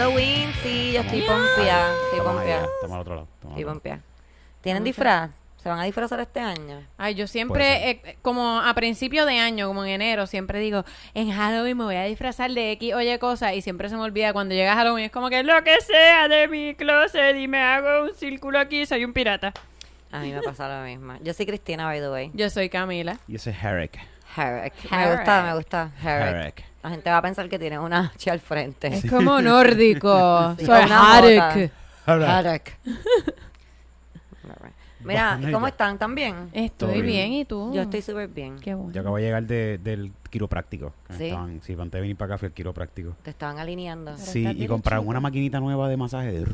Halloween, sí, yo estoy pompeada. Estoy Estamos allá, pompeada. estamos al otro lado. estamos al Estoy otro lado. pompeada. ¿Tienen disfraz? ¿Se van a disfrazar este año? Ay, yo Puede siempre, eh, como a principio de año, como en enero, siempre digo, en Halloween me voy a disfrazar de X, oye, cosa, y siempre se me olvida cuando llega Halloween, es como que lo que sea de mi closet y me hago un círculo aquí, soy un pirata. A mí me pasa lo mismo. Yo soy Cristina, by the way. Yo soy Camila. Y ese es Herrick. Herrick. Me Herrick. gusta, me gusta. Herrick. Herrick. La gente va a pensar que tiene una H al frente. Es como nórdico. Sí, soy Harek. Herrick. Mira, ¿cómo ya. están? ¿También? Estoy bien. bien, ¿y tú? Yo estoy súper bien. Qué bueno. Yo acabo de llegar de- del quiropráctico. Sí. Estaban, sí, antes de venir para acá fui al quiropráctico. Te estaban alineando. Pero Sí, y compraron una maquinita nueva de masaje. de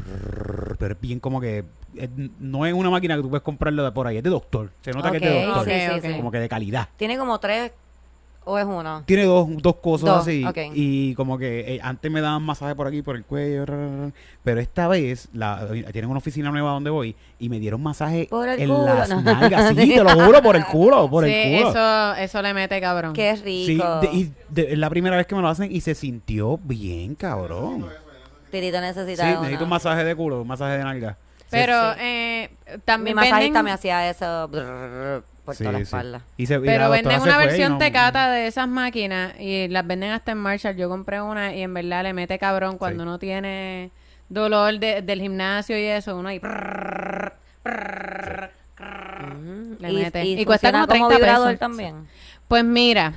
pero es bien como que. Es- no es una máquina que tú puedes comprarlo de por ahí, es de doctor. Se nota que es de doctor. sí, sí, sí. Como que de calidad. ¿Tiene como tres o es uno? Tiene dos, dos cosas Dos, así. Y como que eh, antes me daban masaje por aquí, por el cuello. pero esta vez la, tienen una oficina nueva donde voy y me dieron masaje Por el en culo, las no. nalgas. Sí, te lo juro, por el culo, por sí, el culo. eso, eso le mete cabrón. Qué Sí, rico. de- y de- es la primera vez que me lo hacen y se sintió bien, cabrón. Tirito Sí, necesita uno. necesito un masaje de culo, un masaje de nalga. Pero sí. eh, Mi también masajista venden- me hacía eso brrr, por Sí, toda la sí. espalda. Y se- y la Pero venden una versión no- tecata de esas máquinas y las venden hasta en Marshall. Yo compré una y en verdad le mete cabrón cuando Sí. uno tiene dolor de- del gimnasio y eso. Uno ahí. Ujú. Le y, mete. y Y cuesta como como 30 vibrador pesos. también. Pues mira,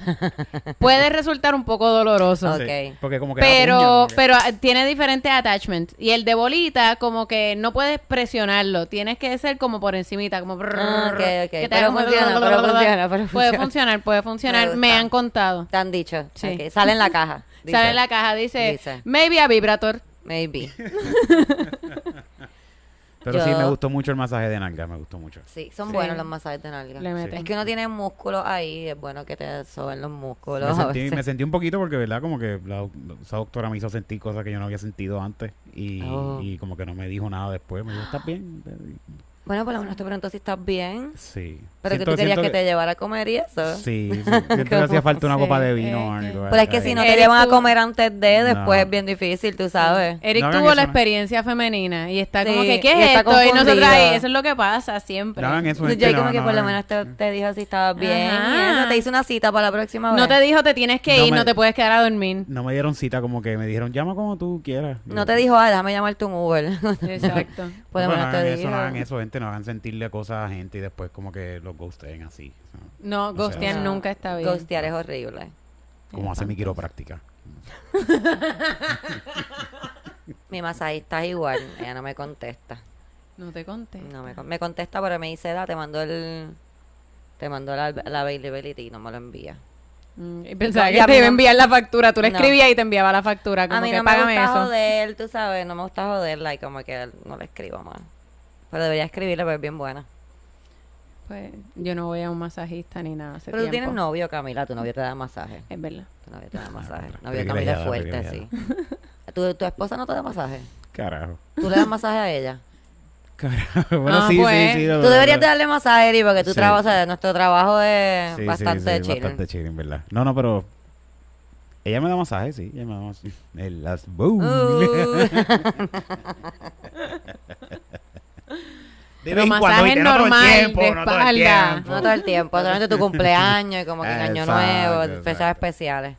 puede resultar un poco doloroso. Ok. Sí, porque como que Pero, puña, como que- pero ah, tiene diferentes attachments. Y el de bolita, como que no puedes presionarlo. Tienes que ser como por encimita, como... Ah, ok, ok. que te Pero funciona, pero funciona, pero Puede funciona. funcionar, puede funcionar. Me han contado. Te han dicho. Sí. Sale en la caja. Dice, Sale en la caja, dice, Dice. maybe a vibrator. Maybe. Pero sí, me gustó mucho el masaje de nalga, me gustó mucho. Sí, son Sí. buenos los masajes de nalga. Le meten. Es que uno tiene músculos ahí, es bueno que te soben los músculos. Me a sentí, veces. me sentí un poquito porque, ¿verdad? Como que la, esa doctora me hizo sentir cosas que yo no había sentido antes y, Oh. y como que no me dijo nada después. Me dijo, ¿estás bien? Bueno, por lo menos te pregunto si estás bien. Sí. Pero que tú querías que te llevara a comer y eso. Sí, sí, siento que hacía falta una Sí, copa de eh, vino o algo. Pero es que si no te llevan a comer antes de, después No. es bien difícil, tú sabes. Eric No tuvo la ¿no? experiencia femenina y está como que, ¿qué y es está esto? Y nosotros ahí, eso es lo que pasa siempre. No Yo como no, que no por lo menos te, te dijo si estabas bien. Ajá. y eso, te hice una cita para la próxima vez. No te dijo te tienes que ir, me- no te puedes quedar a dormir. No me dieron cita, como que me dijeron, llama como tú quieras. No te dijo, ah, déjame llamarte un Uber. Exacto. lo No, no hagan eso, no hagan eso, gente, no hagan sentirle cosas a gente y después como que los ghosten así. No, ghostear no. nunca está bien. Ghostear es horrible. Como hace mi quiropráctica. Mi masajista es igual, ella no me contesta. No te conté. No me, con- me contesta, pero me dice, da, te mando el... Te mando la, la availability y no me lo envía. Mm, y pensaba No, que te iba a enviar la factura. Tú le No. escribías y te enviaba la factura. Como a mí que no me págame gusta eso. joder, tú sabes, no me gusta joderla y como que no le escribo más. Pero debería escribirle, pero es bien buena. Pues yo no voy a un masajista ni nada. hace Pero tú tiempo. tienes novio, Camila, tu novio te da masaje. Es verdad. Tu novio te da masaje. pero novio Camila es fuerte, sí. ¿Tu, ¿Tu esposa no te da masaje? Carajo. ¿Tú le das masaje a ella? Carajo. Bueno, Ah, sí, pues. sí, sí. lo- Tú deberías darle masaje, Eri, porque tú trabajas, nuestro trabajo es bastante chill. Bastante chill, en verdad. No, no, pero... Ella me da masaje, sí. Ella me da masaje. El, las... ¡Boom! Uh. Pero masaje normal, tiempo, de no todo el espalda. tiempo. No todo el tiempo, solamente tu cumpleaños y como que en Año Nuevo, fechas especiales.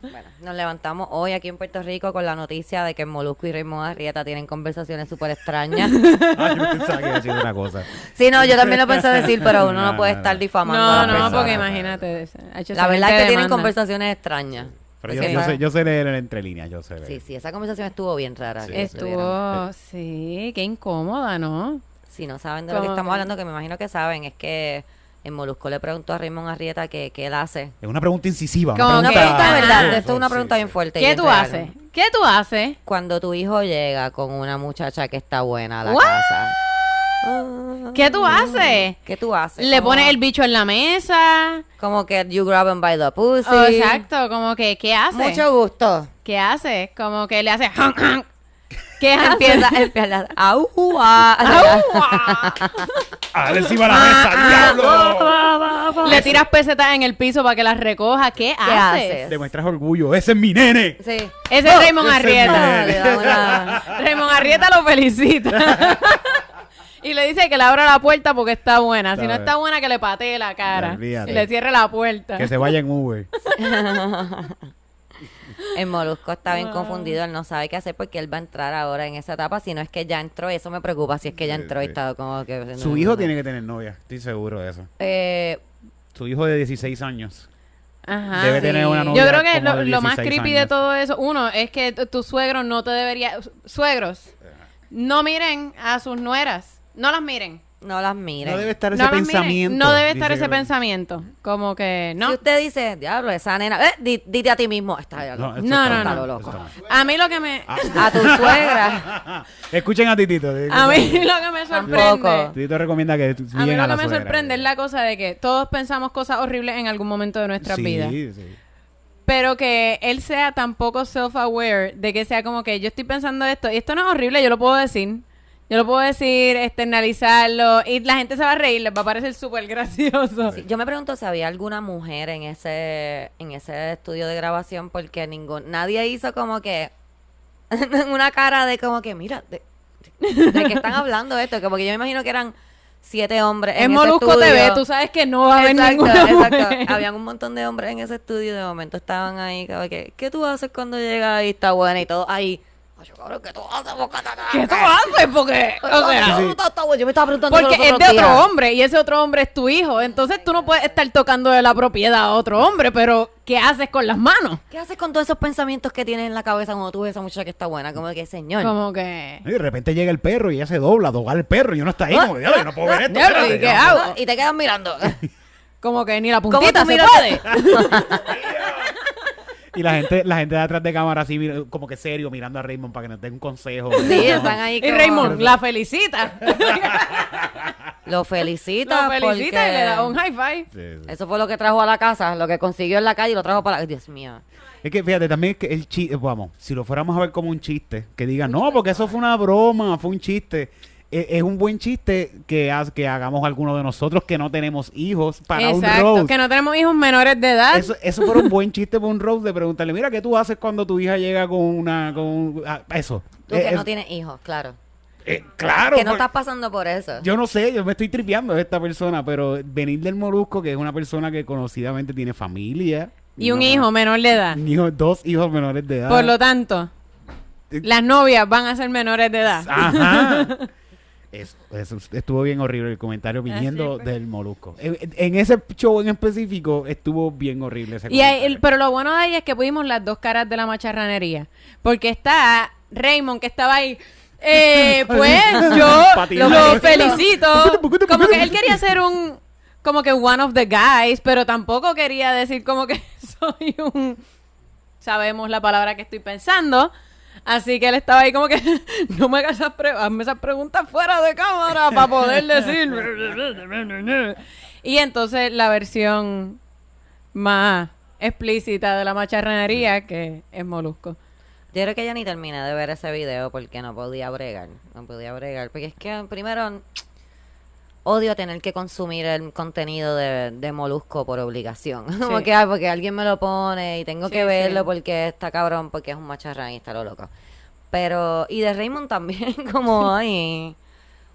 Bueno, nos levantamos hoy aquí en Puerto Rico con la noticia de que Molusco y Raymond Arrieta tienen conversaciones súper extrañas. Ay, yo pensaba que iba a decir una cosa. sí, no, yo también lo pensé decir, pero uno no, No, puede no, estar no. difamando a No, la no, persona. porque imagínate. La verdad es que tienen conversaciones extrañas. Pero yo, sé, yo sé leer entre líneas, yo sé leer. Sí, sí, esa conversación estuvo bien rara. Sí. Estuvo, sí, qué incómoda, ¿no? Si no saben de lo que estamos hablando, que me imagino que saben, es que en Molusco le preguntó a Raymond Arrieta que, que él hace. Es una pregunta incisiva. Como Una pregunta de Ajá. verdad, esto es una pregunta sí. bien fuerte. ¿Qué tú real. haces? ¿Qué tú haces? Cuando tu hijo llega con una muchacha que está buena a la What? casa. ¿Qué tú haces? ¿Qué tú haces? Le pones el bicho en la mesa. Como que you grab him by the pussy. Oh, exacto, como que, ¿qué hace? Mucho gusto. ¿Qué hace? Como que le hace... ¿Qué hace? Empieza, empieza. Au, ah, a darle encima la mesa, diablo. Le tiras pesetas en el piso para que las recoja. ¿Qué, haces? haces? Demuestras orgullo, ese es mi nene. Sí. Ese es Raymond Arrieta. Ah, Raymond Arrieta lo felicita. y le dice que le abra la puerta porque está buena. Si no Está buena, que le patee la cara. Y le cierre la puerta. Que se vaya en Uber. El molusco está bien confundido, él no sabe qué hacer porque él va a entrar ahora en esa etapa, si no es que ya entró, eso me preocupa, si es que ya Sí, entró y está como que... Su hijo tiene que tener novia, estoy seguro de eso. Eh, Su hijo de 16 años. Ajá. Debe tener una novia Yo creo que como lo, de lo más 16 creepy de todo eso, uno, es que tu- tus suegros no te debería... Suegros, no miren a sus nueras. No las miren. No las miren. No debe estar ese No pensamiento. No debe estar ese que- pensamiento. Como que, ¿no? Si usted dice, diablo, esa nena, eh, di- dite a ti mismo, está No, No, está no, no. Loco. A mí lo que me... A tu suegra. Escuchen a Titito. A mí lo que me sorprende... Tampoco. Titito recomienda que A mí lo que me sorprende es la cosa de que todos pensamos cosas horribles en algún momento de nuestras sí, vidas. Sí, Pero que él sea tan poco self-aware de que sea como que yo estoy pensando esto y esto no es horrible, yo lo puedo decir. Yo lo puedo decir, externalizarlo y la gente se va a reír, les va a parecer súper gracioso. Sí, yo me pregunto si había alguna mujer en ese en ese estudio de grabación porque ningún nadie hizo como que una cara de como que mira de, de, de que están hablando esto, que porque yo me imagino que eran siete hombres Es en ese Molusco estudio. TV, tú sabes que no va a haber Exacto, ninguna exacto. mujer. Habían un montón de hombres en ese estudio de momento estaban ahí, como que, ¿qué tú haces cuando llegas y está buena y todo ahí? Cabrón, ¿qué tú haces? Bocatana? ¿Qué tú haces? Porque, o sea. Yo me estaba preguntando porque los es otros de otro hombre y ese otro hombre es tu hijo. Entonces tú no puedes estar tocando de la propiedad a otro hombre, pero ¿qué haces con las manos? ¿Qué haces con todos esos pensamientos que tienes en la cabeza cuando tú ves a esa muchacha que está buena? Como que, señor. Como que... Y de repente llega el perro y ella se dobla, dobla el perro y uno está ahí Ah, como que, "Diablo, yo no puedo ver esto. Diablo, ¿y qué no". hago? Ah, Y te quedas mirando. Como que ni la ¿Cómo puntita se puede. Y la gente, la gente de atrás de cámara así, como que serio, mirando a Raymond para que nos dé un consejo. Sí, están ahí Y como- Raymond la felicita. Lo felicita Lo felicita porque y le da un high five. Sí, sí. Eso fue lo que trajo a la casa, lo que consiguió en la calle y lo trajo para la... Dios mío. Es que fíjate, también es que el chiste, vamos, si lo fuéramos a ver como un chiste, que digan, no, porque eso fue una broma, fue un chiste. E- Es, un buen chiste que, hagamos alguno de nosotros que no tenemos hijos para un roast. Que no tenemos hijos menores de edad. Eso, eso fue un buen chiste para un roast de preguntarle, mira, ¿qué tú haces cuando tu hija llega con una... Con, ah, eso. Tú Eh, que es- no tienes hijos, claro. eh, claro. que no estás pasando por eso. Yo no sé, yo me estoy tripeando de esta persona, pero venir del Molusco, que es una persona que conocidamente tiene familia. y un hijo menor de edad. hijo- dos hijos menores de edad. Por lo tanto, las novias van a ser menores de edad. Ajá. Eso, eso estuvo bien horrible el comentario viniendo del Molusco. En, en ese show en específico estuvo bien horrible ese Y el- pero lo bueno de ahí es que pudimos las dos caras de la macharranería. Porque está Raymond que estaba ahí. Eh, pues yo lo felicito. Como que él quería ser un como que one of the guys, pero tampoco quería decir como que soy un sabemos la palabra que estoy pensando. Así que él estaba ahí como que no me hagas esas, pre- hazme esas preguntas fuera de cámara para poder decir. y entonces la versión más explícita de la macharranería que es Molusco. Yo creo que ya ni terminé de ver ese video porque no podía bregar. No podía bregar. Porque es que primero odio tener que consumir el contenido de, de Molusco por obligación. Como Sí. que, ay, porque alguien me lo pone y tengo Sí, que verlo sí. porque está cabrón, porque es un macharrán y está lo loco. Pero, y de Raymond también, como, ay,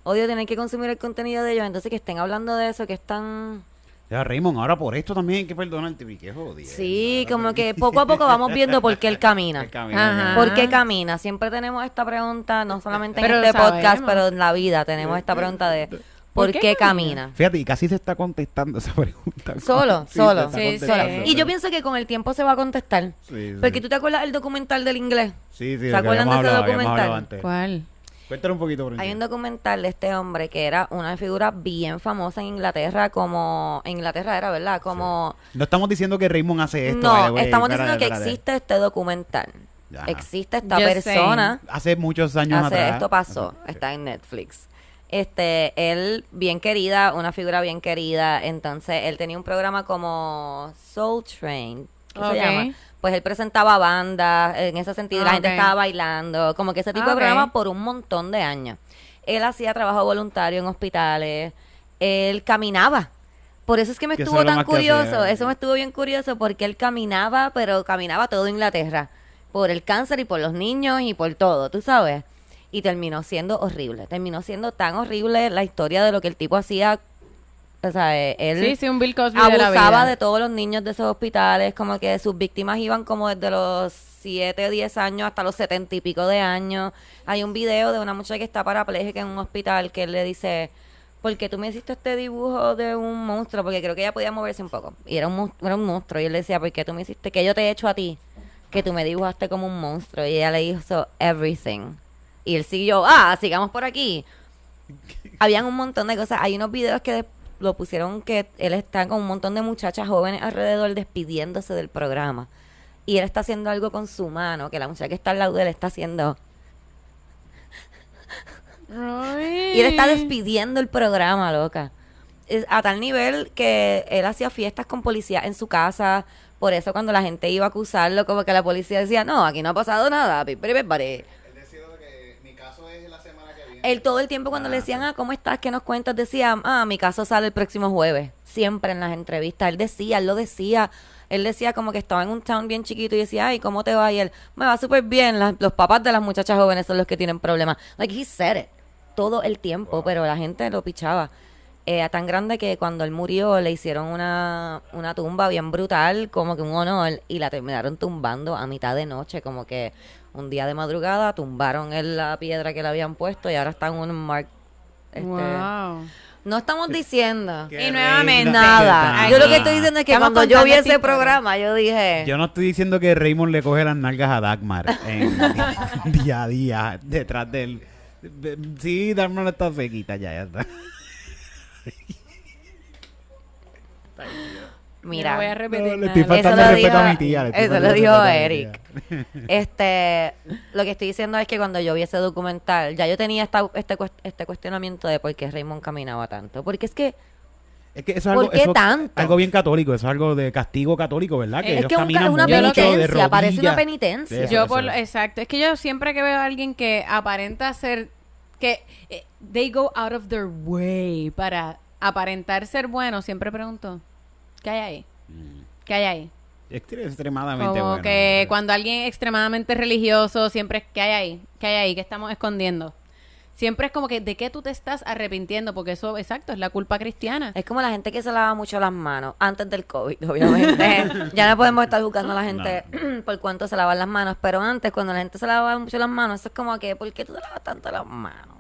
odio tener que consumir el contenido de ellos. Entonces que estén hablando de eso, que están... Ya, Raymond, ahora por esto también hay que perdonarte, mi, qué jodido. Sí, como que poco a poco vamos viendo por qué él camina. El camino, el Ajá. camino. ¿Por qué camina? Siempre tenemos esta pregunta, no solamente en este sabemos. podcast, pero en la vida tenemos esta pregunta de ¿por, ¿Por qué qué camina? camina? Fíjate, y casi se está contestando esa pregunta. Solo, Sí, solo. Sí, sí. Y yo pienso que con el tiempo se va a contestar. Sí, sí. Porque tú te acuerdas del documental del inglés. Sí, sí, ¿Se acuerdan de ese documental? ¿Cuál? Cuéntale un poquito por Hay un documental de este hombre que era una figura bien famosa en Inglaterra, como. En Inglaterra era, ¿verdad? Como. No estamos diciendo que Raymond hace esto. no, estamos diciendo que existe este documental. Ya. Existe esta Just persona. Hace muchos años Hace, atrás. esto pasó, está en Netflix. Este, él bien querida, una figura bien querida, entonces él tenía un programa como Soul Train, ¿qué se llama? Pues él presentaba bandas, en ese sentido, la Ah, gente estaba bailando, como que ese tipo Ah, de ok. programa por un montón de años. Él hacía trabajo voluntario en hospitales, él caminaba. Por eso es que me Que estuvo tan curioso, hacía. eso me estuvo bien curioso porque él caminaba, pero caminaba todo Inglaterra, por el cáncer y por los niños y por todo, tú sabes. Y terminó siendo horrible, terminó siendo tan horrible la historia de lo que el tipo hacía. O sea, eh, él Sí, sí, un Bill Cosby de la abusaba de todos los niños de esos hospitales, como que sus víctimas iban como desde los 7, 10 años hasta los 70 y pico de años. Hay un video de una muchacha que está parapléjica en un hospital que él le dice, ¿por qué tú me hiciste este dibujo de un monstruo? Porque creo que ella podía moverse un poco. Y era un, era un monstruo. Y él le decía, ¿por qué tú me hiciste? que yo te he hecho a ti? Que tú me dibujaste como un monstruo. Y ella le hizo everything. Y él siguió, ah, sigamos por aquí habían un montón de cosas. Hay unos videos que lo pusieron que él está con un montón de muchachas jóvenes alrededor despidiéndose del programa. Y él está haciendo algo con su mano, que la muchacha que está al lado de él está haciendo. Y él está despidiendo el programa, loca. Es a tal nivel que él hacía fiestas con policía en su casa. Por eso cuando la gente iba a acusarlo, como que la policía decía, no, aquí no ha pasado nada. pi, pi, pi, pari". Él decía que mi caso es la semana que viene. Él todo el tiempo cuando le decían, ah, ¿cómo estás? ¿Qué nos cuentas? Decía, ah, mi caso sale el próximo jueves. Siempre en las entrevistas. Él decía, él lo decía. Él decía como que estaba en un town bien chiquito y decía, ay, ¿cómo te va? Y él, me va súper bien. Las- los papás de las muchachas jóvenes son los que tienen problemas. Like, he said it. Todo el tiempo, pero la gente lo pichaba. Eh, a tan grande que cuando él murió le hicieron una, una tumba bien brutal, como que un honor, y la terminaron tumbando a mitad de noche, como que un día de madrugada tumbaron en la piedra que le habían puesto y ahora está en un mark. este, Wow. No estamos diciendo Qué Y nuevamente, nada. Yo lo que estoy diciendo es que Estamos cuando yo vi ese programa, yo dije, Yo no estoy diciendo que Raymond le coge las nalgas a Dagmar en día a día detrás de él. Sí, Dagmar está sequita ya, ya está. Mira, No voy a repetir No, le Eso faltando lo dijo- a mi tía. eso lo dijo Eric. este, lo que estoy diciendo es que cuando yo vi ese documental, ya yo tenía esta, este, este cuestionamiento de por qué Raymond caminaba tanto. Porque es que Es que eso es ¿Por algo, qué eso- tanto? algo bien católico, eso es algo de castigo católico, ¿verdad? Que es ellos que un ca- caminan es una mucho, de penitencia, parece una penitencia. Eso, Yo eso, por, eso. exacto, es que yo siempre que veo a alguien que aparenta ser que eh, they go out of their way para aparentar ser bueno, siempre pregunto, ¿qué hay ahí? ¿Qué hay ahí? Es que es extremadamente Como bueno. que cuando alguien es extremadamente religioso, siempre es, ¿qué hay ahí? ¿Qué hay ahí? ¿Qué estamos escondiendo? Siempre es como que, ¿de qué tú te estás arrepintiendo? Porque eso, exacto, es la culpa cristiana. Es como la gente que se lava mucho las manos antes del COVID, obviamente. ya no podemos estar buscando a la gente por cuánto se lavan las manos, pero antes, cuando la gente se lavaba mucho las manos, eso es como que, ¿por qué tú te lavas tanto las manos?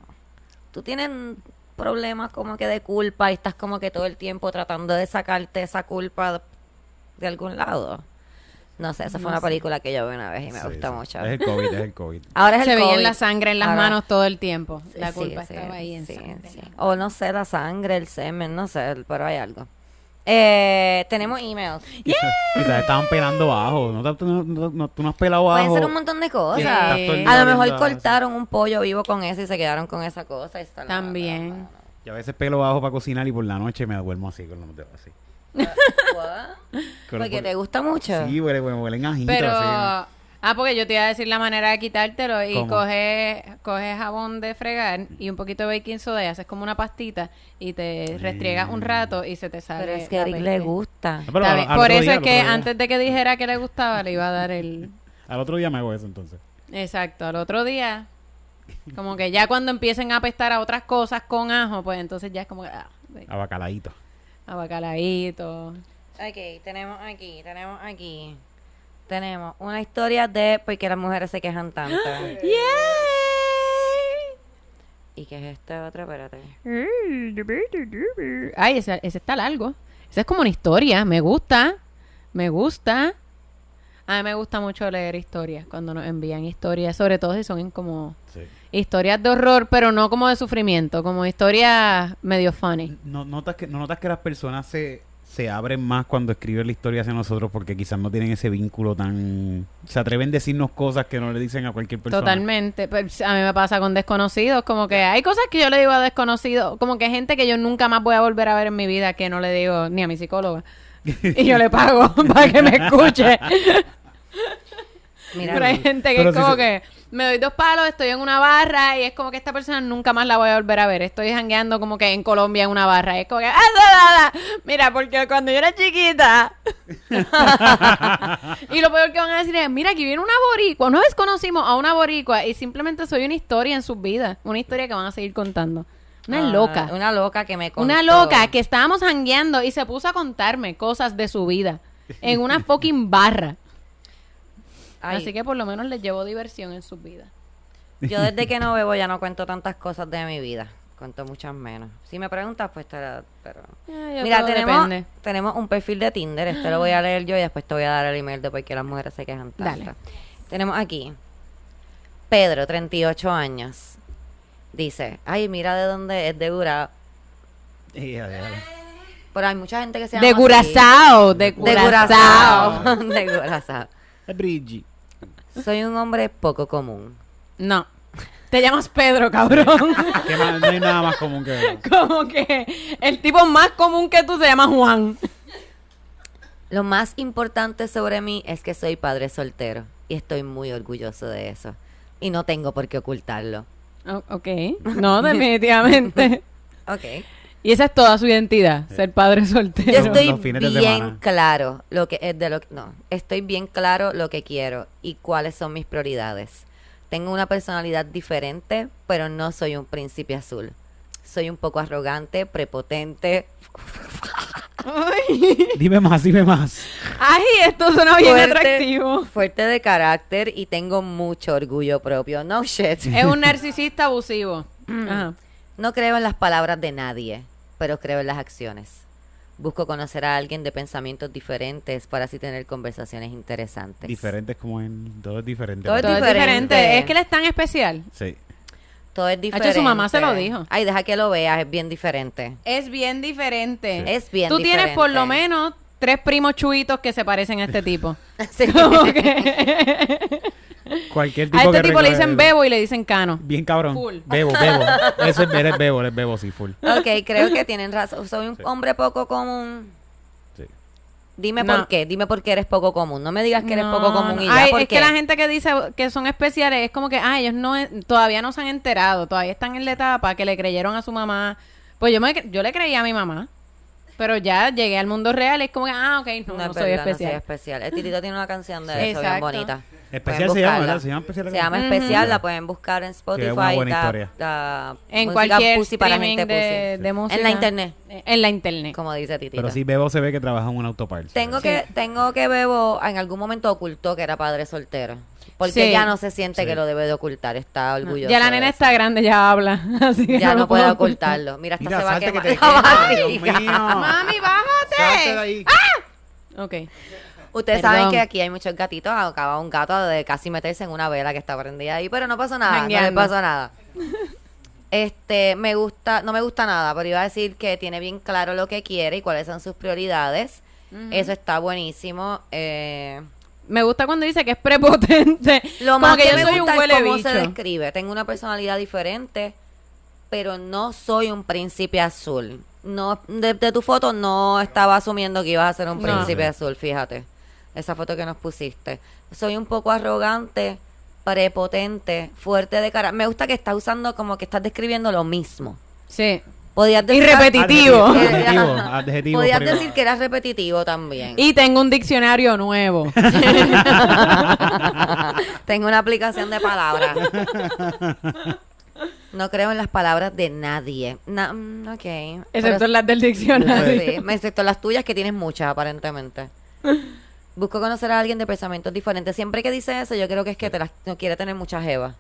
Tú tienes problemas como que de culpa y estás como que todo el tiempo tratando de sacarte esa culpa de algún lado. No sé, esa fue una película que yo vi una vez y me Sí, sí. mucho. Es el COVID, es el COVID. Ahora es Se el veía COVID. la sangre en las Ahora- manos todo el tiempo. La sí, culpa sí, estaba ahí en sí, sangre. sí. O no sé, la sangre, el semen, no sé, pero hay algo. Eh, tenemos emails. Quizás, quizás estaban pelando bajo. ¿No, te- no- no- no- tú no has pelado bajo. Pueden ser un montón de cosas. Sí. Estás todo el día A lo mejor oliendo a- cortaron un pollo vivo con eso y se quedaron con esa cosa. y se la- También. Yo a veces pelo bajo para cocinar y por la noche me duermo así con los dedos así. Porque te gusta mucho. Sí, huele, huele, huelen ajito Pero, así. Ah, porque yo te iba a decir la manera de quitártelo y coges coge jabón de fregar y un poquito de baking soda y haces como una pastita y te restriegas un rato y se te sale. Pero es que a Eric le gusta. No, pero Está al- bien. al Por eso día, es que antes de que dijera que le gustaba, le iba a dar el... Al otro día me hago eso entonces. Exacto, al otro día, como que ya cuando empiecen a apestar a otras cosas con ajo, pues entonces ya es como que... Ah, Abacaladito. abacaladito. Ok, tenemos aquí, tenemos aquí. Tenemos una historia de por qué las mujeres se quejan tanto. ¡Yay! ¿Y qué es este otro? Espérate. Ay, ese, ese está largo. Esa es como una historia. Me gusta. Me gusta. A mí me gusta mucho leer historias. Cuando nos envían historias. Sobre todo si son en como Sí. historias de horror, pero no como de sufrimiento. Como historias medio funny. ¿No notas que, no notas que las personas se, se abren más cuando escriben la historia hacia nosotros porque quizás no tienen ese vínculo tan... Se atreven a decirnos cosas que no le dicen a cualquier persona. Totalmente. Pues, a mí me pasa con desconocidos. Como que hay cosas que yo le digo a desconocidos. Como que gente que yo nunca más voy a volver a ver en mi vida que no le digo ni a mi psicóloga. y yo le pago para que me escuche. Mira, Pero hay gente que Pero es si como se- que me doy dos palos, estoy en una barra y es como que esta persona nunca más la voy a volver a ver. Estoy jangueando como que en Colombia en una barra. Es como que, ¡ah, da, da, da! Mira, porque cuando yo era chiquita. y lo peor que van a decir es, mira, aquí viene una boricua. Una vez conocimos a una boricua y simplemente soy una historia en sus vidas. Una historia que van a seguir contando. Una Ah, loca. Una loca que me contó. Una loca que estábamos jangueando y se puso a contarme cosas de su vida en una fucking barra. Ay, Así que por lo menos les llevo diversión en sus vidas. Yo desde que no bebo ya no cuento tantas cosas de mi vida. Cuento muchas menos. Si me preguntas, pues te la... Pero... Ah, Mira, tenemos, depende. tenemos un perfil de Tinder. Este lo voy a leer yo y después te voy a dar el email de por qué las mujeres se quejan tanto. Dale. Tenemos aquí Pedro, 38 años. Dice, ay, mira de dónde es de Gurao. Ya, ya. Pero hay mucha gente que se llama De. Curazao, de De Curazao. Curazao. de Curazao. Es Bridgie. Soy un hombre poco común. No. Te llamas Pedro, cabrón. Que más- no hay nada más común que eso. Como que el tipo más común que tú se llama Juan. Lo más importante sobre mí es que soy padre soltero y estoy muy orgulloso de eso. Y no tengo por qué ocultarlo. O- ok. No, definitivamente. Ok. Y esa es toda su identidad, ser padre soltero. Yo estoy bien claro lo que es de lo que no, estoy bien claro lo que quiero y cuáles son mis prioridades. Tengo una personalidad diferente, pero no soy un príncipe azul. Soy un poco arrogante, prepotente, Ay. Dime más, dime más. Ay, esto suena bien fuerte, atractivo. fuerte de carácter y tengo mucho orgullo propio. No shit. Es un narcisista abusivo. Ajá. No creo en las palabras de nadie, pero creo en las acciones. Busco conocer a alguien de pensamientos diferentes para así tener conversaciones interesantes. Diferentes como en... Todo es diferente. Todo es Todo es diferente. diferente. Es que él es tan especial. Sí. Todo es diferente. su mamá se lo dijo. Ay, deja que lo veas, es bien diferente. Es bien diferente. Es bien Tú tienes por lo menos tres primos chuitos que se parecen a este tipo. Sí. Como que- Cualquier tipo a este que tipo le dicen bebo y le dicen cano. Bien cabrón. Full. Bebo, bebo. Eso es, eres bebo, eres bebo, sí, full. ok, creo que tienen razón. Soy un Sí. hombre poco común. Sí. Dime No. por qué, dime por qué eres poco común. No me digas que eres No, poco común y no. ya, Ay, ¿por es qué? que la gente que dice que son especiales es como que, ah, ellos no todavía no se han enterado, todavía están en la etapa que le creyeron a su mamá. Pues yo me yo le creía a mi mamá, pero ya llegué al mundo real y es como que, ah, ok, no, No, no es soy verdad, especial. no soy especial. El Titito tiene una canción de Sí. eso bien Exacto. bonita. Especial se llama. ¿verdad? Se llama especial. Se llama Ujú. especial, la pueden buscar en Spotify. una buena historia. En música cualquier pussy para streaming gente de, pussy. de música. En la internet, En la internet. como dice Titito. Pero sí, Bebo se ve que trabaja en un autopart. Tengo Sí. que, tengo que Bebo en algún momento ocultó que era padre soltero. Porque Sí. ya no se siente Sí. que lo debe de ocultar, está No, orgulloso. ya la nena está grande, ya habla. Así que Ya no puede ocultarlo. Mira, hasta Mira, se va a que quemar mío. Mami, Salte de bájate. ahí. Ok. Ustedes Perdón. saben que aquí hay muchos gatitos. Acaba un gato de casi meterse en una vela que está prendida ahí, pero no pasó nada. No le pasó nada. Este, me gusta, no me gusta nada, pero iba a decir que tiene bien claro lo que quiere y cuáles son sus prioridades. Eso está buenísimo. Eh, Me gusta cuando dice que es prepotente. Lo Como más que que, yo me soy un huele cómo bicho. se describe. Tengo una personalidad diferente, pero no soy un príncipe azul. No, de, de tu foto no estaba asumiendo que ibas a ser un No. príncipe azul, fíjate. Esa foto que nos pusiste. Soy un poco arrogante, prepotente, fuerte de cara. Me gusta que estás usando como que estás describiendo lo mismo. Sí. Podías Y repetitivo. Adjetivo, Podías decir que eras repetitivo también. Y tengo un diccionario nuevo. Tengo una aplicación de palabras. No creo en las palabras de nadie. Na- mm, ok. Excepto Pero- las del diccionario. Sí, excepto las tuyas que tienes muchas aparentemente. Busco conocer a alguien de pensamientos diferentes. Siempre que dice eso, yo creo que es que te las, no quiere tener muchas jevas.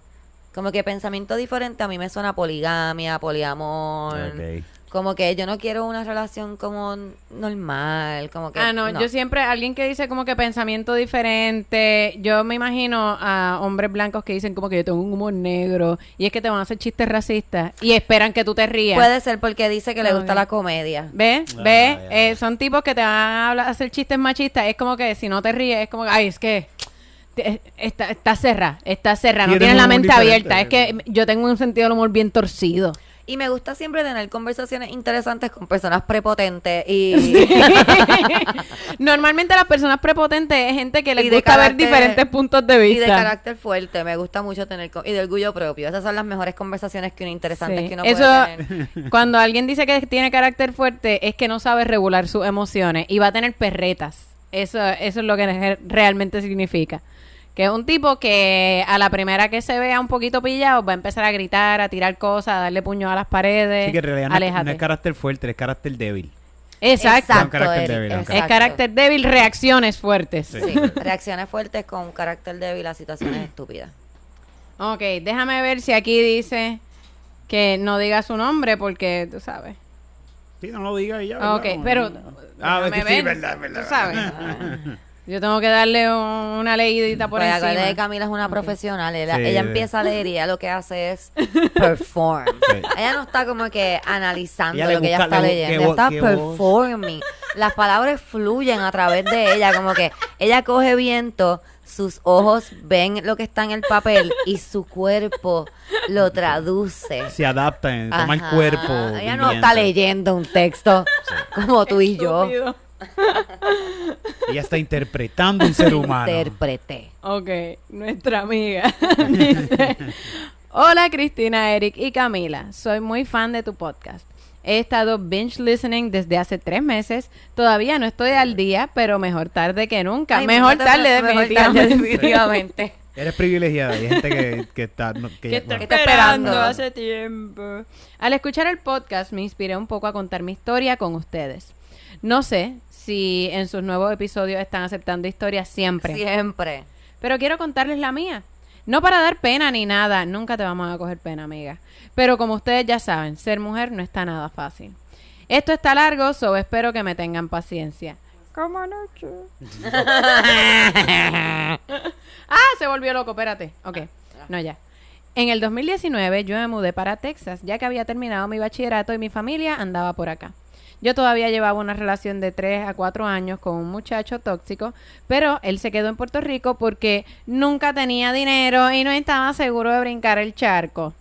Como que pensamiento diferente a mí me suena a poligamia, poliamor. Ok. Como que yo no quiero una relación como normal, como que Ah, no, yo siempre, alguien que dice como que pensamiento diferente, yo me imagino a hombres blancos que dicen como que yo tengo un humor negro y es que te van a hacer chistes racistas y esperan que tú te rías. Puede ser porque dice que le gusta la comedia. ¿Ves? Ah, ¿Ves? Eh, son tipos que te van a hablar- hacer chistes machistas. Es como que si no te ríes, es como que, ay, es que está, está cerrada, está cerrada, no tienes la mente abierta. Es que yo tengo un sentido del humor bien torcido. Y me gusta siempre tener conversaciones interesantes con personas prepotentes y... Normalmente las personas prepotentes es gente que les Y gusta ver diferentes puntos de y vista. de carácter fuerte. Me gusta mucho tener... Y de orgullo propio. Esas son las mejores conversaciones que uno interesantes Sí. que uno Eso, puede tener. cuando alguien dice que tiene carácter fuerte, es que no sabe regular sus emociones y va a tener perretas. Eso, eso es lo que re- realmente significa. Que es un tipo que a la primera que se vea un poquito pillado va a empezar a gritar, a tirar cosas, a darle puños a las paredes. Así que en realidad no es, Aléjate. no es carácter fuerte, es carácter débil. Exacto. Carácter débil, ok. Es exacto. carácter débil, reacciones fuertes. Sí, reacciones fuertes con carácter débil a situaciones estúpidas. Ok, déjame ver si aquí dice que no diga su nombre porque tú sabes. Sí, no lo diga ella. ¿verdad? Ok, pero. Ah, es que sí, ver, verdad, verdad. Tú sabes. Yo tengo que darle un- una leidita por Pues acuérdate encima. que Camila es una profesional. Ella, Sí. ella empieza a leer y ella lo que hace es perform. Sí. Ella no está como que analizando Ella lo que ella está leyendo. Ella está performing. Las palabras fluyen a través de ella. Como que ella coge viento, sus ojos ven lo que está en el papel y su cuerpo lo traduce. Se adapta, toma el cuerpo. Ella no está leyendo un texto como tú y yo. Ella está interpretando un ser humano. Interpreté. Ok, nuestra amiga dice: Hola Cristina, Eric y Camila. Soy muy fan de tu podcast. He estado binge listening desde hace tres meses. Todavía no estoy al día, pero mejor tarde que nunca. Ay, mejor mejor tarde, definitivamente. definitivamente. Eres privilegiada. Hay gente que, que está. no- que- que está bueno. está esperando. esperando hace tiempo. Al escuchar el podcast me inspiré un poco a contar mi historia con ustedes. No sé si en sus nuevos episodios están aceptando historias siempre, Siempre. pero quiero contarles la mía. No para dar pena ni nada, nunca te vamos a coger pena, amiga. Pero como ustedes ya saben, ser mujer no está nada fácil. Esto está largo, so espero que me tengan paciencia. Como ah, se volvió loco, espérate. Ok, no ya. En el 2019 yo me mudé para Texas, ya que había terminado mi bachillerato y mi familia andaba por acá. Yo todavía llevaba una relación de 3 a 4 años con un muchacho tóxico, pero él se quedó en Puerto Rico porque nunca tenía dinero y no estaba seguro de brincar el charco.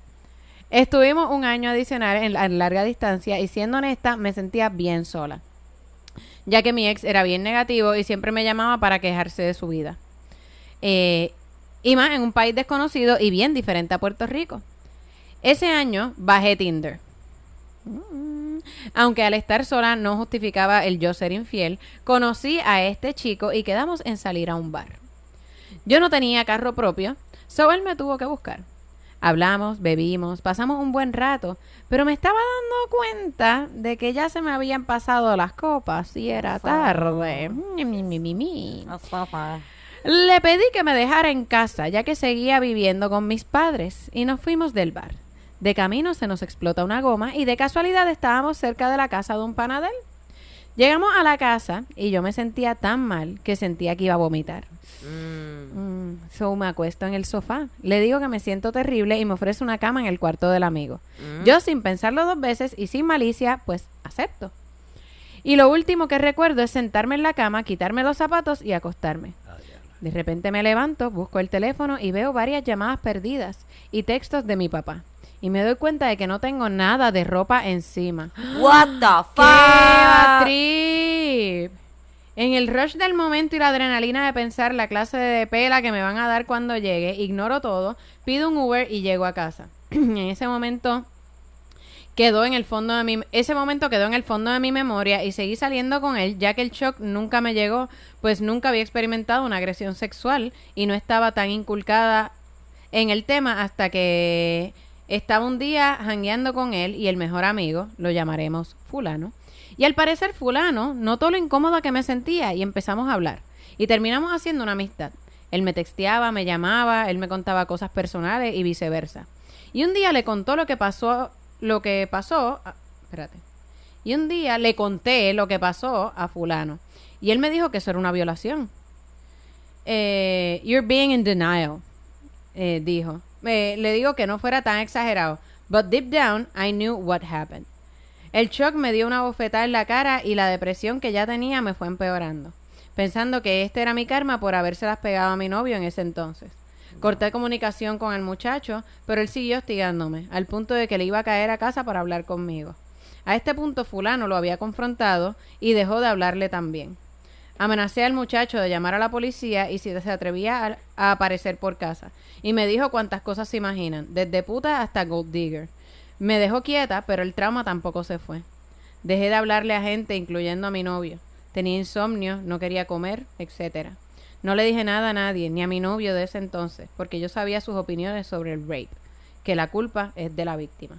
Estuvimos un año adicional en, la- en larga distancia y siendo honesta me sentía bien sola, ya que mi ex era bien negativo y siempre me llamaba para quejarse de su vida. Eh, y más en un país desconocido y bien diferente a Puerto Rico. Ese año bajé Tinder. Mm. Aunque al estar sola no justificaba el yo ser infiel, conocí a este chico y quedamos en salir a un bar. Yo no tenía carro propio, so él me tuvo que buscar. Hablamos, bebimos, pasamos un buen rato, pero me estaba dando cuenta de que ya se me habían pasado las copas y era tarde. Mi. Le pedí que me dejara en casa, ya que seguía viviendo con mis padres, y nos fuimos del bar. De camino se nos explota una goma y de casualidad estábamos cerca de la casa de un panadel. Llegamos a la casa y yo me sentía tan mal que sentía que iba a vomitar. Mm. Mm, so me acuesto en el sofá. Le digo que me siento terrible y me ofrece una cama en el cuarto del amigo. Yo sin pensarlo dos veces y sin malicia, pues acepto. Y lo último que recuerdo es sentarme en la cama, quitarme los zapatos y acostarme. De repente me levanto, busco el teléfono y veo varias llamadas perdidas y textos de mi papá. Y me doy cuenta de que no tengo nada de ropa encima. What the ¡Qué fuck? trip! En el rush del momento y la adrenalina de pensar la clase de pela que me van a dar cuando llegue, ignoro todo, pido un Uber y llego a casa. en ese momento quedó en el fondo de mi ese momento quedó en el fondo de mi memoria y seguí saliendo con él, ya que el shock nunca me llegó, pues nunca había experimentado una agresión sexual y no estaba tan inculcada en el tema hasta que estaba un día jangueando con él y el mejor amigo, lo llamaremos fulano, y al parecer fulano notó lo incómoda que me sentía y empezamos a hablar. Y terminamos haciendo una amistad. Él me texteaba, me llamaba, él me contaba cosas personales y viceversa. Y un día le contó lo que pasó, lo que pasó, espérate. Y un día le conté lo que pasó a fulano. Y él me dijo que eso era una violación. Eh, you're being in denial, eh, dijo. Eh, le digo que no fuera tan exagerado. But deep down, I knew what happened. El shock me dio una bofetada en la cara y la depresión que ya tenía me fue empeorando, pensando que este era mi karma por habérselas pegado a mi novio en ese entonces. Corté comunicación con el muchacho, pero él siguió hostigándome, al punto de que le iba a caer a casa para hablar conmigo. A este punto fulano lo había confrontado y dejó de hablarle también. Amenacé al muchacho de llamar a la policía y si se atrevía a, a aparecer por casa. Y me dijo cuantas cosas se imaginan, desde puta hasta gold digger. Me dejó quieta, pero el trauma tampoco se fue. Dejé de hablarle a gente, incluyendo a mi novio. Tenía insomnio, no quería comer, etcétera. No le dije nada a nadie, ni a mi novio de ese entonces, porque yo sabía sus opiniones sobre el rape, que la culpa es de la víctima.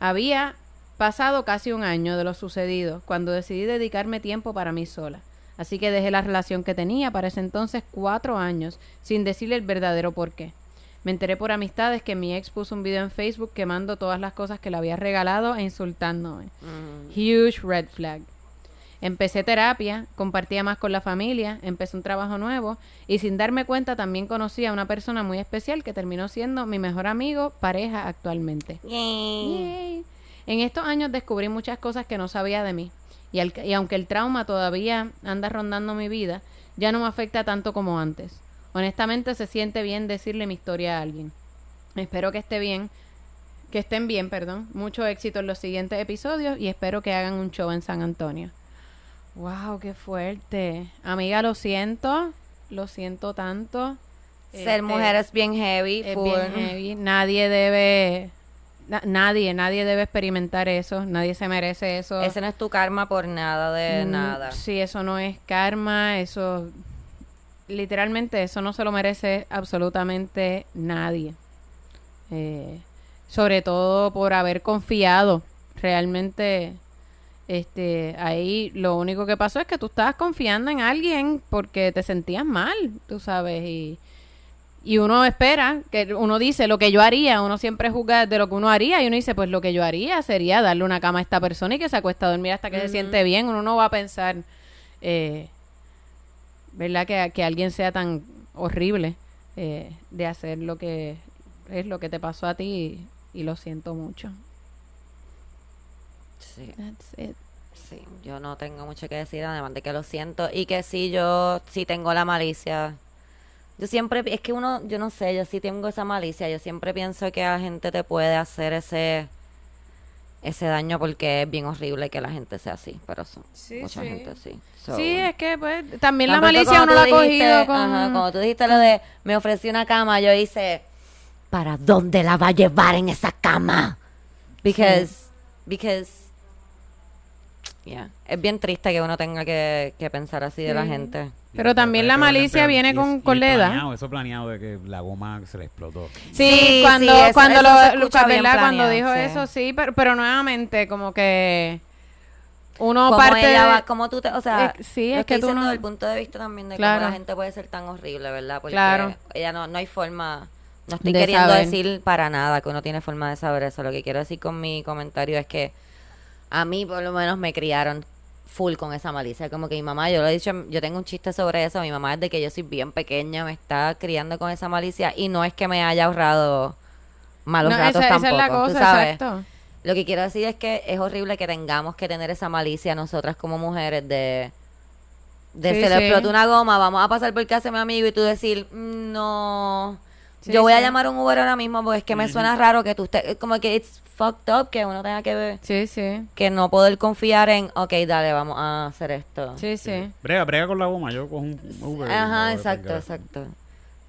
Había pasado casi un año de lo sucedido cuando decidí dedicarme tiempo para mí sola. Así que dejé la relación que tenía para ese entonces cuatro años sin decirle el verdadero por qué. Me enteré por amistades que mi ex puso un video en Facebook quemando todas las cosas que le había regalado e insultándome. Mm. Huge red flag. Empecé terapia, compartía más con la familia, empecé un trabajo nuevo y sin darme cuenta también conocí a una persona muy especial que terminó siendo mi mejor amigo, pareja actualmente. Yay. En estos años descubrí muchas cosas que no sabía de mí y, al- y aunque el trauma todavía anda rondando mi vida, ya no me afecta tanto como antes. Honestamente se siente bien decirle mi historia a alguien. Espero que esté bien, que estén bien, perdón. Mucho éxito en los siguientes episodios y espero que hagan un show en San Antonio. Wow, qué fuerte. Amiga, lo siento, lo siento tanto. Ser Este, mujer es bien heavy, es full. bien heavy. Nadie debe, nadie, nadie debe experimentar eso. Nadie se merece eso. Ese no es tu karma por nada de Mm, nada. Sí, eso no es karma, eso literalmente eso no se lo merece absolutamente nadie. Eh, sobre todo por haber confiado. Realmente, este, ahí lo único que pasó es que tú estabas confiando en alguien porque te sentías mal, tú sabes, y, y uno espera, que uno dice lo que yo haría, uno siempre juzga de lo que uno haría y uno dice, pues lo que yo haría sería darle una cama a esta persona y que se acuesta a dormir hasta que se siente bien, uno no va a pensar, eh, ¿verdad? Que, que alguien sea tan horrible eh, de hacer lo que es lo que te pasó a ti y, y lo siento mucho. Sí, That's it. sí. Yo no tengo mucho que decir, además de que lo siento. Y que sí, yo sí tengo la malicia. Yo siempre, es que uno, yo no sé, yo sí tengo esa malicia. Yo siempre pienso que la gente te puede hacer ese ese daño porque es bien horrible que la gente sea así. Pero son, Sí, mucha sí. gente sí. So, Sí, es que pues también la malicia como uno la ha cogido con... ajá, cuando tú dijiste lo de me ofrecí una cama, yo hice ¿para dónde la va a llevar en esa cama? Because because yeah, es bien triste que uno tenga que, que pensar así de la Sí. gente. Pero también la malicia viene con, con la edad. Eso planeado de que la goma se le explotó. Sí, Sí, cuando, sí, eso- cuando eso lo. Cuando dijo sí. eso, sí, pero, pero nuevamente como que uno Como parte ella de- va, como tú te, o sea, Eh, sí, lo es que tú no- desde el punto de vista también de Claro. cómo la gente puede ser tan horrible, ¿verdad? Porque Claro. ella no, no hay forma, no estoy De queriendo saber. decir para nada que uno tiene forma de saber eso. Lo que quiero decir con mi comentario es que a mí por lo menos me criaron full con esa malicia. Como que mi mamá, yo lo he dicho, yo tengo un chiste sobre eso. Mi mamá desde que yo soy bien pequeña me está criando con esa malicia y no es que me haya ahorrado malos No, ratos esa, tampoco. esa es la tú cosa, sabes. exacto. Lo que quiero decir es que es horrible que tengamos que tener esa malicia nosotras como mujeres de de Sí, se le sí. explotó una goma, vamos a pasar por casa de mi amigo y tú decir, "Mm, no, Sí, yo voy a llamar a un Uber ahora mismo porque es que me suena raro que tú estés, como que it's fucked up que uno tenga que ver, Sí, sí, que no poder confiar en, ok, dale, vamos a hacer esto. sí, sí. Brega, brega con la goma, yo cojo un Uber. Ajá, exacto, exacto.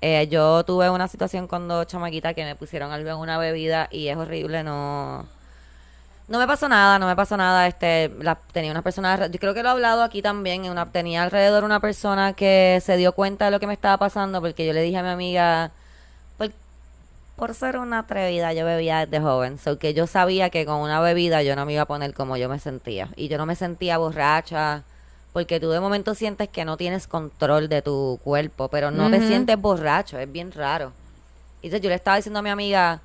Eh, yo tuve una situación cuando chamaquita que me pusieron algo en una bebida y es horrible, no... No me pasó nada, no me pasó nada. Este, la, tenía una persona, yo creo que lo he hablado aquí también. en Una, tenía alrededor una persona que se dio cuenta de lo que me estaba pasando porque yo le dije a mi amiga, por ser una atrevida, yo bebía desde joven. So que yo sabía que con una bebida yo no me iba a poner como yo me sentía. Y yo no me sentía borracha. Porque tú de momento sientes que no tienes control de tu cuerpo, pero no te sientes borracho, es bien raro. Y entonces yo le estaba diciendo a mi amiga,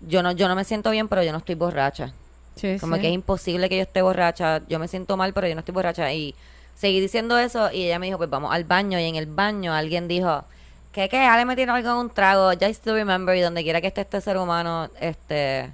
yo no, yo no me siento bien, pero yo no estoy borracha. sí, Como sí. que es imposible que yo esté borracha. Yo me siento mal, pero yo no estoy borracha. Y seguí diciendo eso y ella me dijo, pues vamos al baño. Y en el baño alguien dijo, que que Ale me tiene algo en un trago. Ya I still remember. Y donde quiera que esté este ser humano, este...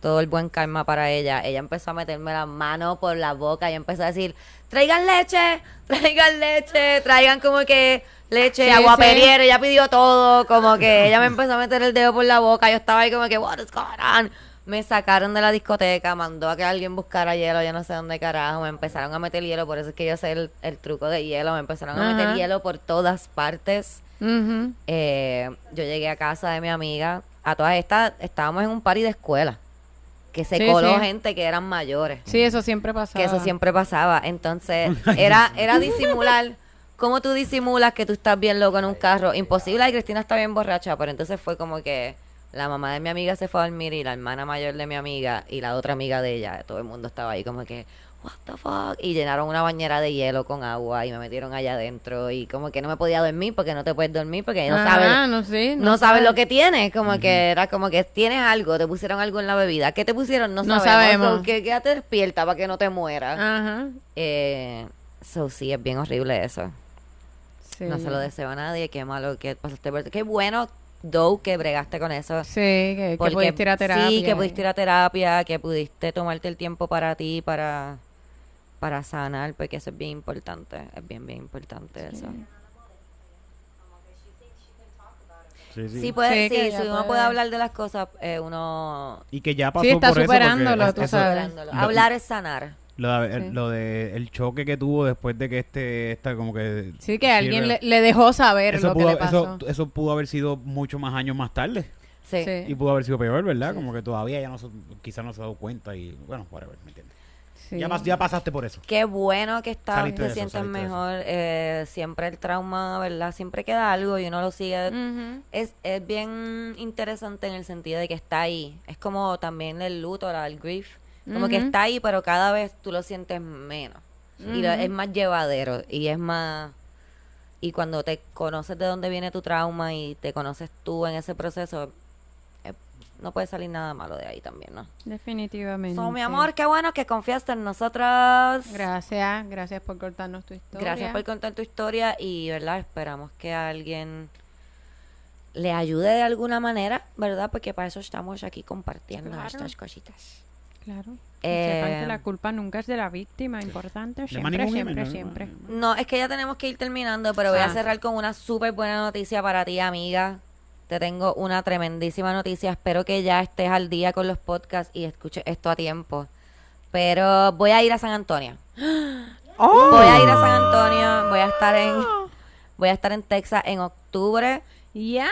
todo el buen karma para ella. Ella empezó a meterme la mano por la boca y empezó a decir, traigan leche, traigan leche, traigan como que leche, Sí, agua sí. Ella pidió todo, como que ella me empezó a meter el dedo por la boca. Yo estaba ahí como que, what is going on? Me sacaron de la discoteca, mandó a que alguien buscara hielo, yo no sé dónde carajo. Me empezaron a meter hielo, por eso es que yo sé el, el truco de hielo. Me empezaron a meter Ajá. hielo por todas partes. Ujú. Eh, yo llegué a casa de mi amiga. A todas estas, estábamos en un party de escuela. Que se Sí, coló sí. gente que eran mayores. Sí, eso siempre pasa. Que eso siempre pasaba. Entonces, era, era disimular. ¿Cómo tú disimulas que tú estás bien loco en un carro? Imposible, y Cristina está bien borracha. Pero entonces fue como que la mamá de mi amiga se fue a dormir y la hermana mayor de mi amiga y la otra amiga de ella, todo el mundo estaba ahí como que, what the fuck? Y llenaron una bañera de hielo con agua y me metieron allá adentro y como que no me podía dormir porque no te puedes dormir porque no Ajá, sabes no, sí, no, sabes lo que tienes, como que era como que tienes algo, te pusieron algo en la bebida. ¿Qué te pusieron? No, No sabemos. sabemos. Que quédate despierta para que no te mueras. Ajá. Eh, so, sí, es bien horrible eso. Sí. No se lo deseo a nadie. Qué malo que pasaste Qué bueno, Doe, que bregaste con eso. Sí, que, que Porque pudiste ir a terapia. Sí, que pudiste ir a terapia, que pudiste tomarte el tiempo para ti, para, para sanar, porque eso es bien importante. Es bien, bien importante eso. Sí, sí. Sí, puede, Sí, sí, que si uno puede. hablar de las cosas, eh, uno Y que ya pasó Sí, está por eso. porque superándolo, es- tú eso- sabes. Hablándolo. Lo- Hablar es sanar. Lo de, Sí. lo de el choque que tuvo después de que este, esta como que... Sí, que alguien Sí, le, le dejó saber eso lo pudo, que le pasó. eso, eso pudo haber sido mucho más años más tarde. Sí. Sí. Y pudo haber sido peor, ¿verdad? Como que todavía ya no se, quizás no se ha dado cuenta y bueno, whatever, ¿me entiendes? Sí. Ya, pas- ya pasaste por eso. Qué bueno que estás, Saliste te eso, sientes mejor. eh, siempre el trauma, ¿verdad? Siempre queda algo y uno lo sigue. Es, es bien interesante en el sentido de que está ahí. Es como también el luto, la- el grief. Como que está ahí, pero cada vez tú lo sientes menos. Y lo- es más llevadero y es más... Y cuando te conoces de dónde viene tu trauma y te conoces tú en ese proceso, eh, no puede salir nada malo de ahí también, ¿no? Definitivamente. So, mi amor, qué bueno que confiaste en nosotras. Gracias, gracias por contarnos tu historia. Gracias por contar tu historia y, ¿verdad? Esperamos que alguien le ayude de alguna manera, ¿verdad? Porque para eso estamos aquí compartiendo Claro. estas cositas. Claro. Eh, sepan que la culpa nunca es de la víctima, importante. Siempre, siempre, siempre. No, es que ya tenemos que ir terminando, pero voy Ah. a cerrar con una súper buena noticia para ti, amiga. Te tengo una tremendísima noticia. Espero que ya estés al día con los podcasts y escuches esto a tiempo. Pero voy a ir a San Antonio. ¡Oh! Voy a ir a San Antonio. Voy a estar en, voy a estar en Texas en octubre. ¡Ya!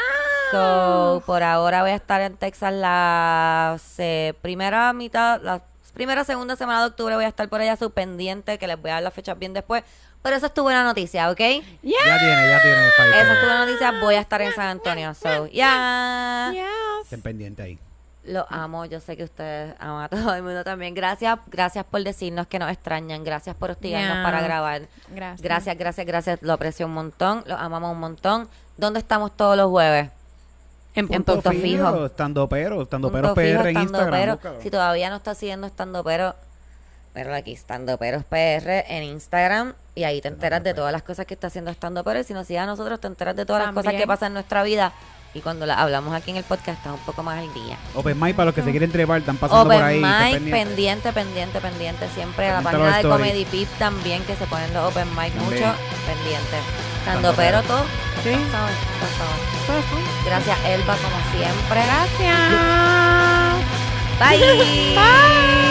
So, por ahora voy a estar en Texas la se- primera mitad, la primera segunda semana de octubre voy a estar por allá su pendiente, que les voy a dar las fechas bien después. Pero esa estuvo una noticia, ¿ok? Ya tiene, ya tiene. Esa que estuvo una noticia, voy a estar en San Antonio. So, ya. Yes. Estén pendientes ahí. Lo amo, yo sé que ustedes aman a todo el mundo también. Gracias, gracias por decirnos que nos extrañan, gracias por hostigarnos Ya. para grabar. Gracias. Gracias, gracias, gracias. Lo aprecio un montón, lo amamos un montón. ¿Dónde estamos todos los jueves? En En punto. punto fijo. Estando pero, estando Punto pero fijo, PR en estando Instagram. pero. búscalo. Si todavía no estás siguiendo estando pero, pero aquí estando peros PR en Instagram y ahí te enteras de todas las cosas que está haciendo estando pero. Y si nos sigues a nosotros te enteras de todas las cosas También. que pasan en nuestra vida. Y cuando las hablamos aquí en el podcast estás un poco más al día. Open Mic para los que se quieren trepar, están pasando Open por ahí. estén mic, pendiente, pendiente, pendiente. Siempre la Pendiente a página los de. Comedy Pip también, que se ponen los open mic También. mucho, pendiente. Estando pero todo. Sí. Gracias, Elba, como siempre. Gracias. Bye. Mami,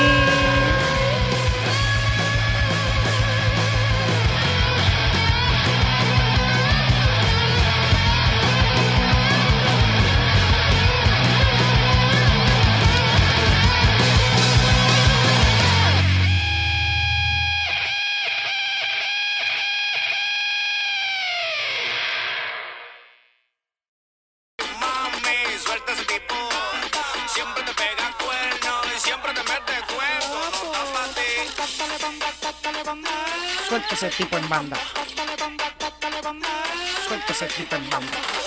ese tipo en banda. Suelta ese tipo en banda.